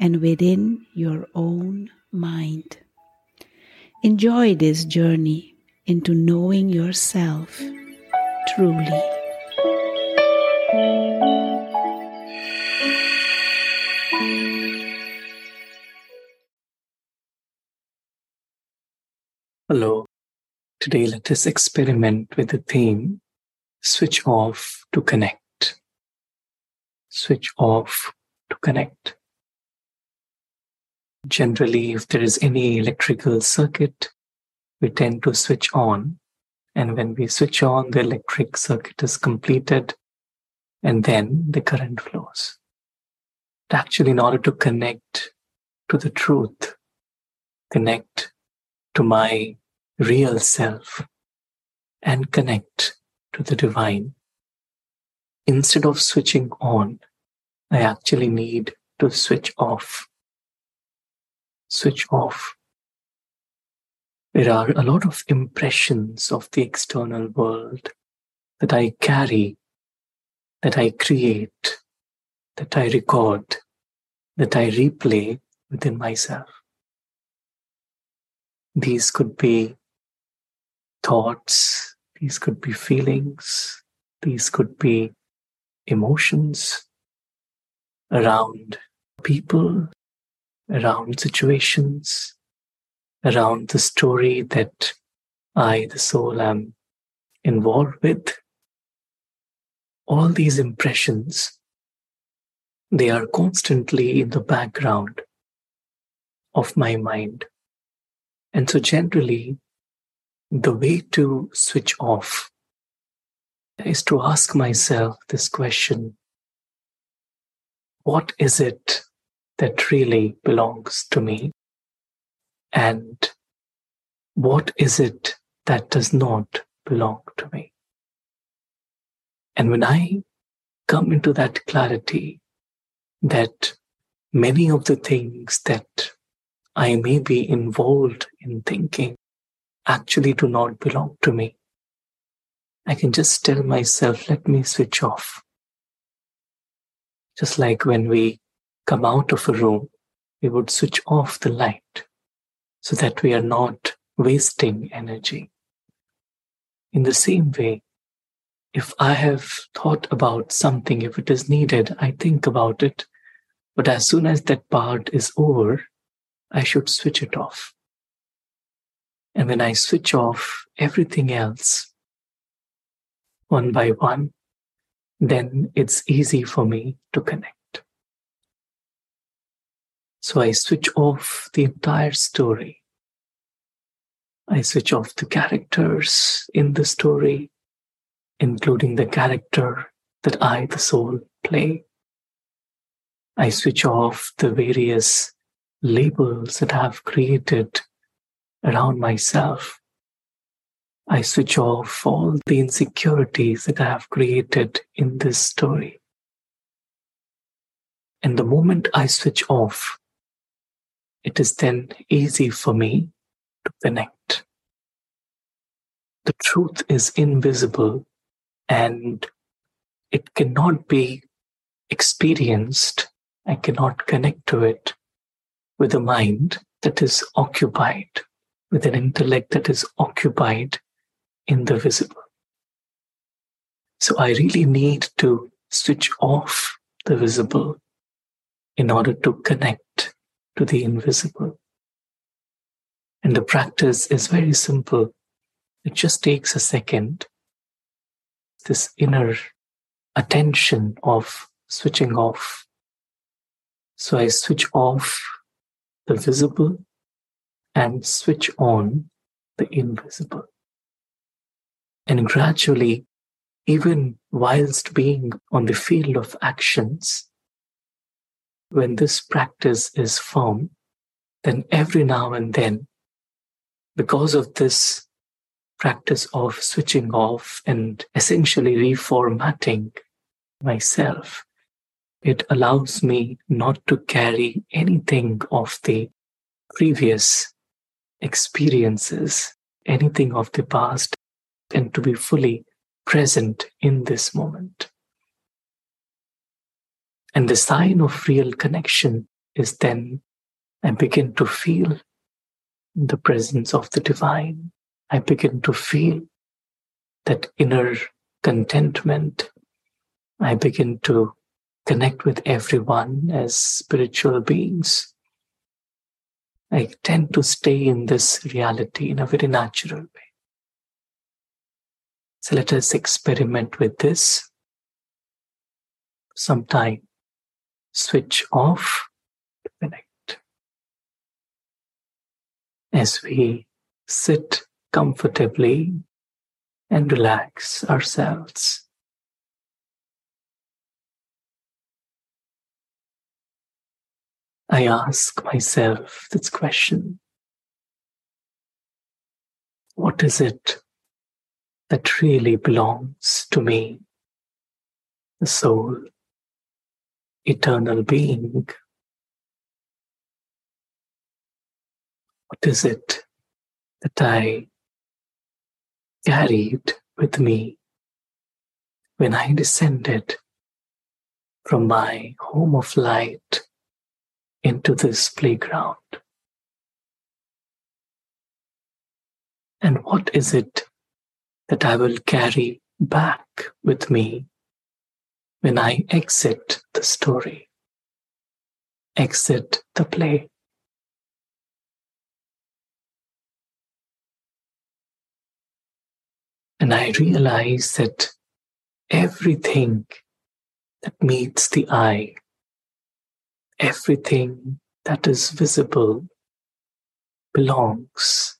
and within your own mind. Enjoy this journey into knowing yourself truly. Hello. Today, let us experiment with the theme switch off to connect. Switch off to connect. Generally, if there is any electrical circuit, we tend to switch on. And when we switch on, the electric circuit is completed and then the current flows. Actually, in order to connect to the truth, connect to my real self, and connect to the divine, instead of switching on, I actually need to switch off switch off. There are a lot of impressions of the external world that I carry, that I create, that I record, that I replay within myself. These could be thoughts, these could be feelings, these could be emotions around people, around situations, around the story that I, the soul, am involved with. All these impressions, they are constantly in the background of my mind. And so generally, the way to switch off is to ask myself this question What is it that really belongs to me? And what is it that does not belong to me? And when I come into that clarity that many of the things that I may be involved in thinking actually do not belong to me, I can just tell myself, let me switch off. Just like when we come out of a room, we would switch off the light so that we are not wasting energy. In the same way, if I have thought about something, if it is needed, I think about it. But as soon as that part is over, I should switch it off. And when I switch off everything else, one by one, then it's easy for me to connect. So I switch off the entire story. I switch off the characters in the story, including the character that I, the soul, play. I switch off the various labels that I've created around myself. I switch off all the insecurities that I have created in this story. And the moment I switch off, it is then easy for me to connect. The truth is invisible and it cannot be experienced. I cannot connect to it with a mind that is occupied, with an intellect that is occupied in the visible. So I really need to switch off the visible in order to connect to the invisible. And the practice is very simple. It just takes a second. This inner attention of switching off. So I switch off the visible and switch on the invisible. And gradually, even whilst being on the field of actions, when this practice is firm, then every now and then, because of this practice of switching off and essentially reformatting myself, it allows me not to carry anything of the previous experiences, anything of the past, and to be fully present in this moment. And the sign of real connection is then I begin to feel the presence of the divine. I begin to feel that inner contentment. I begin to connect with everyone as spiritual beings. I tend to stay in this reality in a very natural way. So let us experiment with this sometime. Switch off to connect. As we sit comfortably and relax ourselves. I ask myself this question What is it that really belongs to me? The soul, eternal being. What is it that I carried with me when I descended from my home of light into this playground. And what is it that I will carry back with me when I exit the story, exit the play? And I realize that everything that meets the eye everything that is visible belongs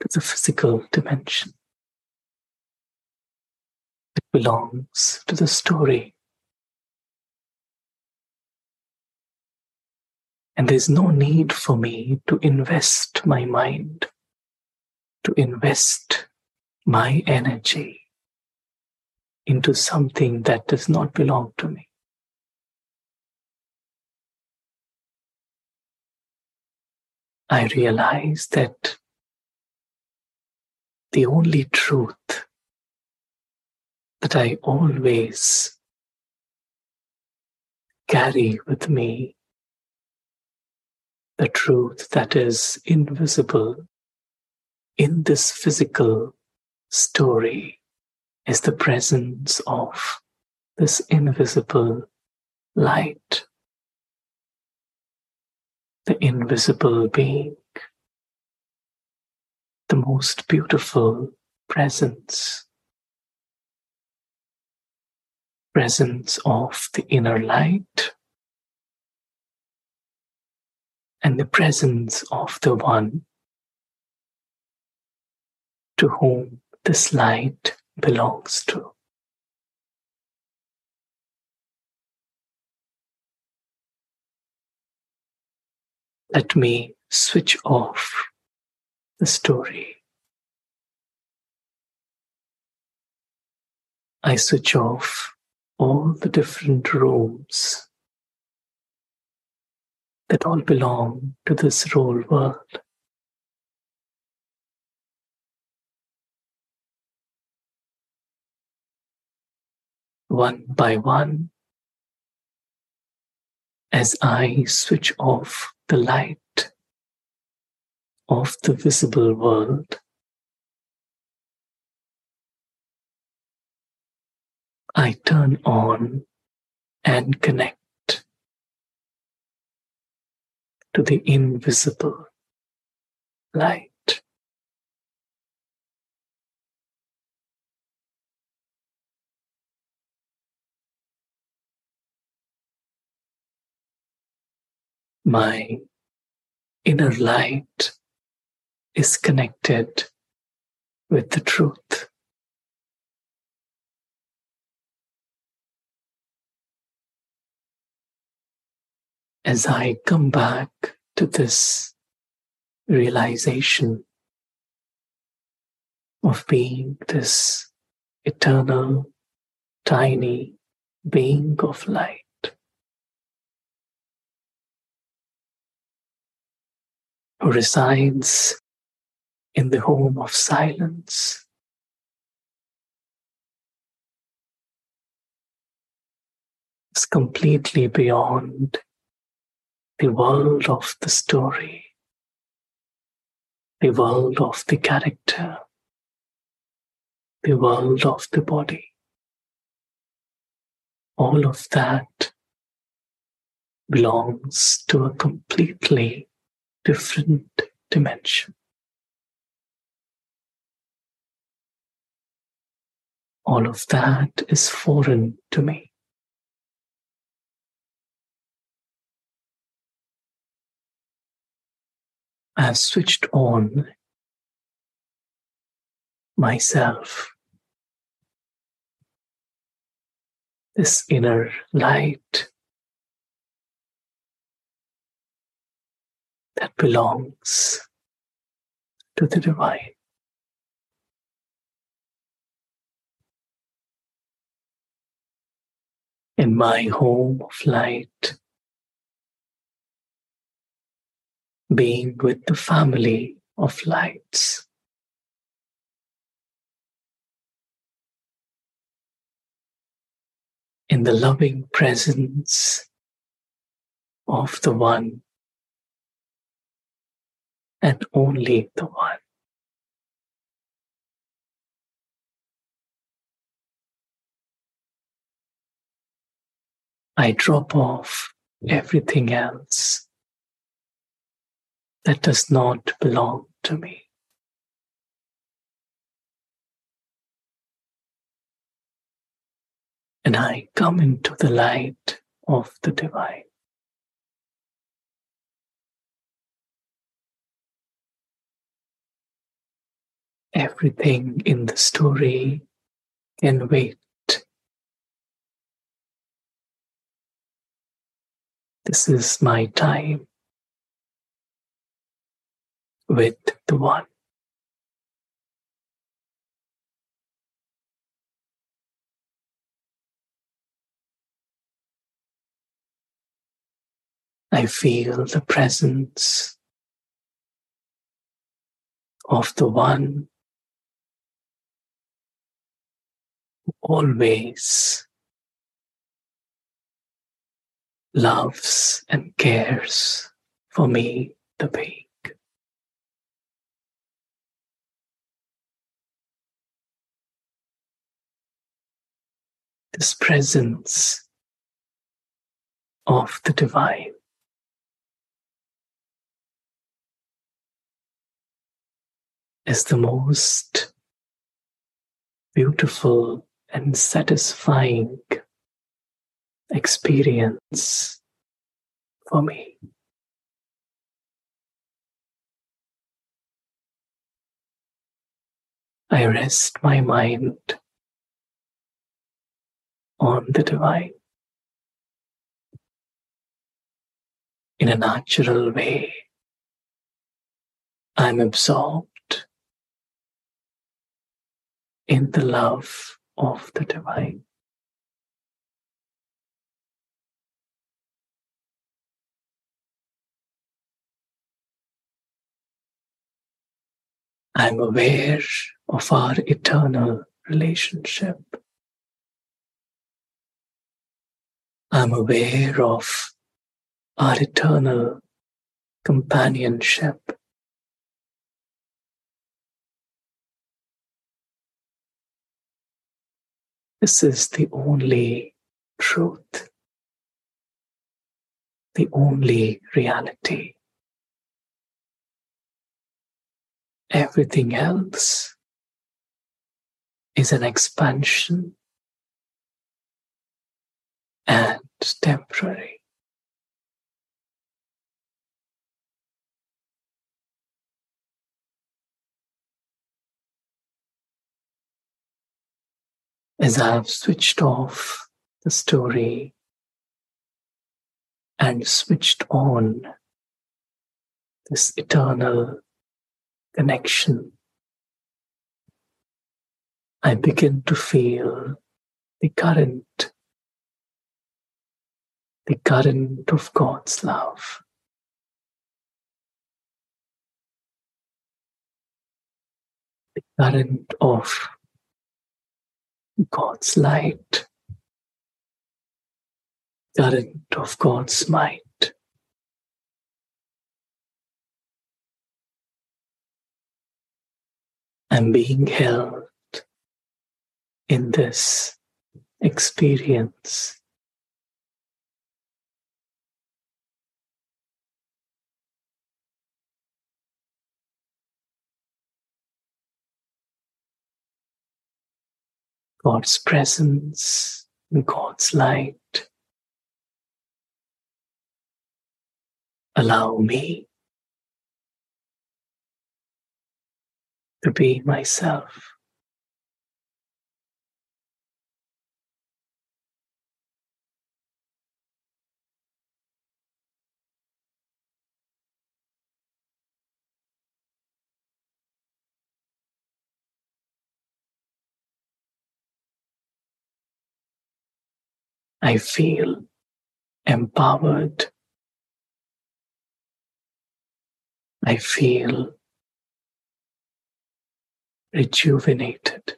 to the physical dimension. It belongs to the story. And there's no need for me to invest my mind, to invest my energy into something that does not belong to me. I realize that the only truth that I always carry with me, the truth that is invisible in this physical story, is the presence of this invisible light. The invisible being, the most beautiful presence, presence of the inner light, and the presence of the one to whom this light belongs to. let me switch off the story. I switch off all the different rooms that all belong to this role world. One by one, as I switch off the light of the visible world, I turn on and connect to the invisible light. My inner light is connected with the truth. As I come back to this realization of being this eternal, tiny being of light. Who resides in the home of silence. It's completely beyond the world of the story the world of the character, the world of the body. All of that belongs to a completely different dimension. All of that is foreign to me. I have switched on myself. This inner light that belongs to the divine. In my home of light, being with the family of lights. In the loving presence of the One and only the One. I drop off everything else that does not belong to me. And I come into the light of the divine. Everything in the story can wait. This is my time with the One. I feel the presence of the One who always loves and cares for me, the being. This presence of the divine. Is the most beautiful and satisfying experience for me. I rest my mind on the divine in a natural way. I'm absorbed in the love of the divine. I'm aware of our eternal relationship. I'm aware of our eternal companionship. This is the only truth, the only reality. Everything else is an expansion and temporary. As I've switched off the story and switched on this eternal connection, I begin to feel the current the current of God's love. The current of God's light, current of God's might. I'm being held in this experience God's presence, God's light. Allow me to be myself. I feel empowered. I feel rejuvenated.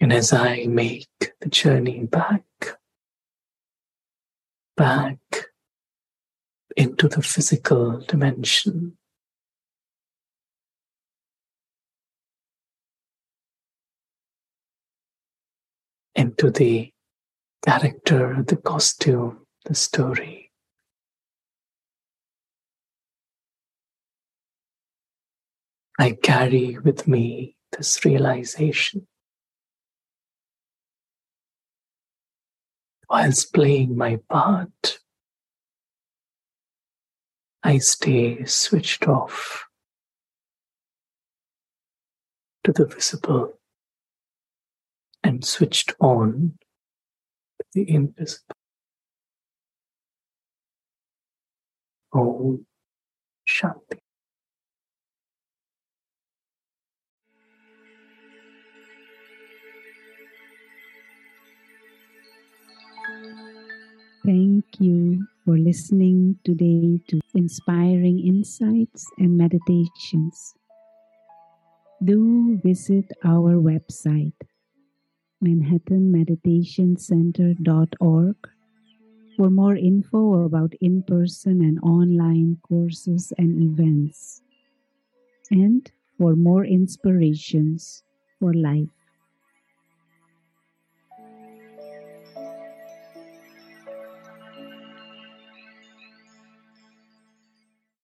And as I make the journey back, back into the physical dimension. Into the character, the costume, the story. I carry with me this realization. Whilst playing my part, I stay switched off to the visible and switched on to the invisible. Om Shanti. Thank you for listening today to inspiring insights and meditations. Do visit our website, manhattanmeditationcenter.org, for more info about in person and online courses and events, and for more inspirations for life.